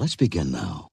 Let's begin now.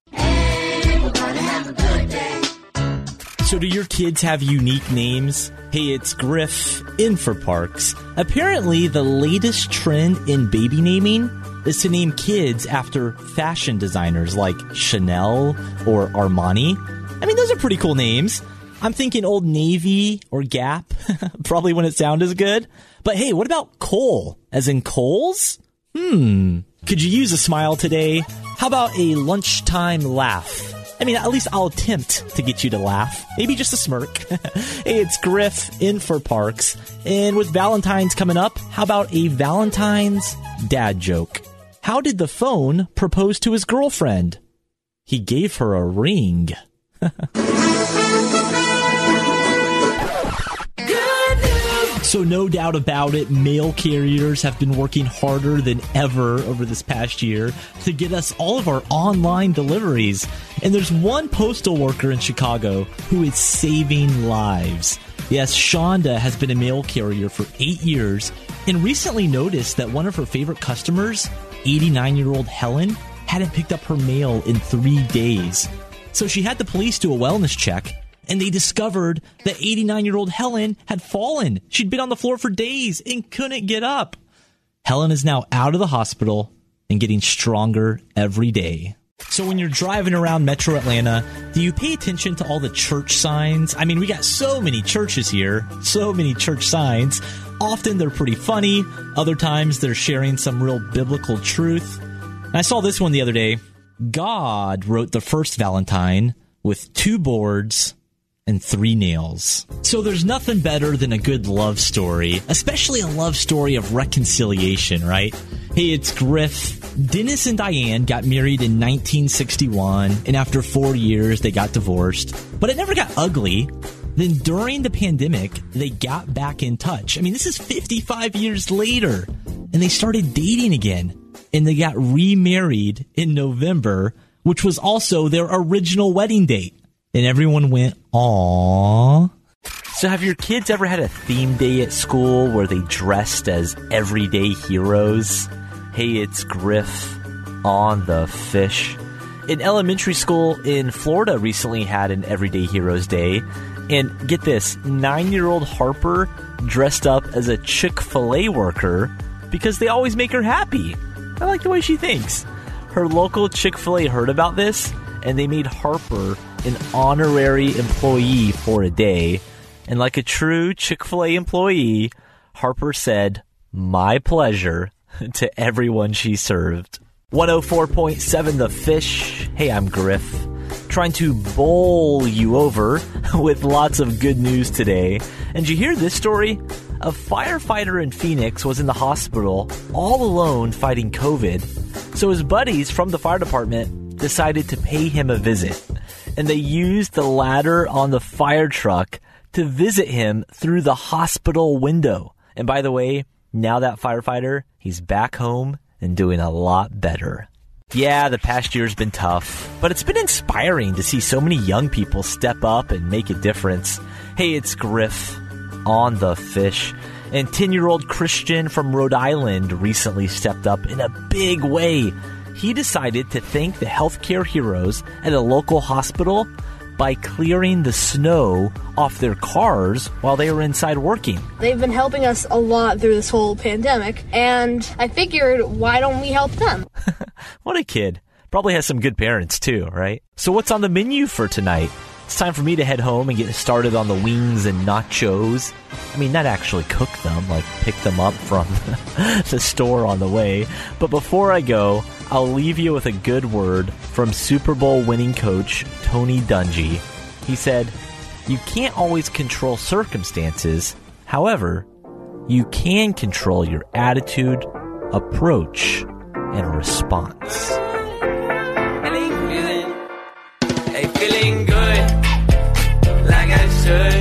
So, do your kids have unique names? Hey, it's Griff in for Parks. Apparently, the latest trend in baby naming is to name kids after fashion designers like Chanel or Armani. I mean, those are pretty cool names. I'm thinking Old Navy or Gap. Probably wouldn't sound as good. But hey, what about Cole? As in Kohl's? Hmm. Could you use a smile today? How about a lunchtime laugh? I mean, at least I'll attempt to get you to laugh. Maybe just a smirk. hey, it's Griff in for Parks. And with Valentine's coming up, how about a Valentine's dad joke? How did the phone propose to his girlfriend? He gave her a ring. So, no doubt about it, mail carriers have been working harder than ever over this past year to get us all of our online deliveries. And there's one postal worker in Chicago who is saving lives. Yes, Shonda has been a mail carrier for eight years and recently noticed that one of her favorite customers, 89 year old Helen, hadn't picked up her mail in three days. So she had the police do a wellness check and they discovered that 89 year old Helen had fallen. She'd been on the floor for days and couldn't get up. Helen is now out of the hospital and getting stronger every day. So when you're driving around Metro Atlanta, do you pay attention to all the church signs? I mean, we got so many churches here, so many church signs. Often they're pretty funny, other times they're sharing some real biblical truth. And I saw this one the other day. God wrote the first Valentine with two boards and three nails. So there's nothing better than a good love story, especially a love story of reconciliation, right? Hey, it's Griff. Dennis and Diane got married in 1961, and after four years, they got divorced. But it never got ugly. Then during the pandemic, they got back in touch. I mean, this is 55 years later, and they started dating again. And they got remarried in November, which was also their original wedding date and everyone went, "Aww." So, have your kids ever had a theme day at school where they dressed as everyday heroes? Hey, it's Griff on the fish. An elementary school in Florida recently had an Everyday Heroes Day. And get this nine year old Harper dressed up as a Chick fil A worker because they always make her happy. I like the way she thinks. Her local Chick fil A heard about this and they made Harper an honorary employee for a day. And like a true Chick fil A employee, Harper said, My pleasure to everyone she served. 104.7 The Fish. Hey, I'm Griff. Trying to bowl you over with lots of good news today. And you hear this story? A firefighter in Phoenix was in the hospital all alone fighting COVID. So his buddies from the fire department decided to pay him a visit and they used the ladder on the fire truck to visit him through the hospital window. And by the way, now that firefighter, he's back home and doing a lot better. Yeah, the past year's been tough, but it's been inspiring to see so many young people step up and make a difference. Hey, it's Griff on the fish. And 10 year old Christian from Rhode Island recently stepped up in a big way he decided to thank the healthcare heroes at a local hospital by clearing the snow off their cars while they were inside working. They've been helping us a lot through this whole pandemic, and I figured, why don't we help them? what a kid. Probably has some good parents too, right? So, what's on the menu for tonight? It's time for me to head home and get started on the wings and nachos. I mean, not actually cook them, like pick them up from the store on the way. But before I go, I'll leave you with a good word from Super Bowl winning coach Tony Dungy. He said, You can't always control circumstances. However, you can control your attitude, approach, and response. Feeling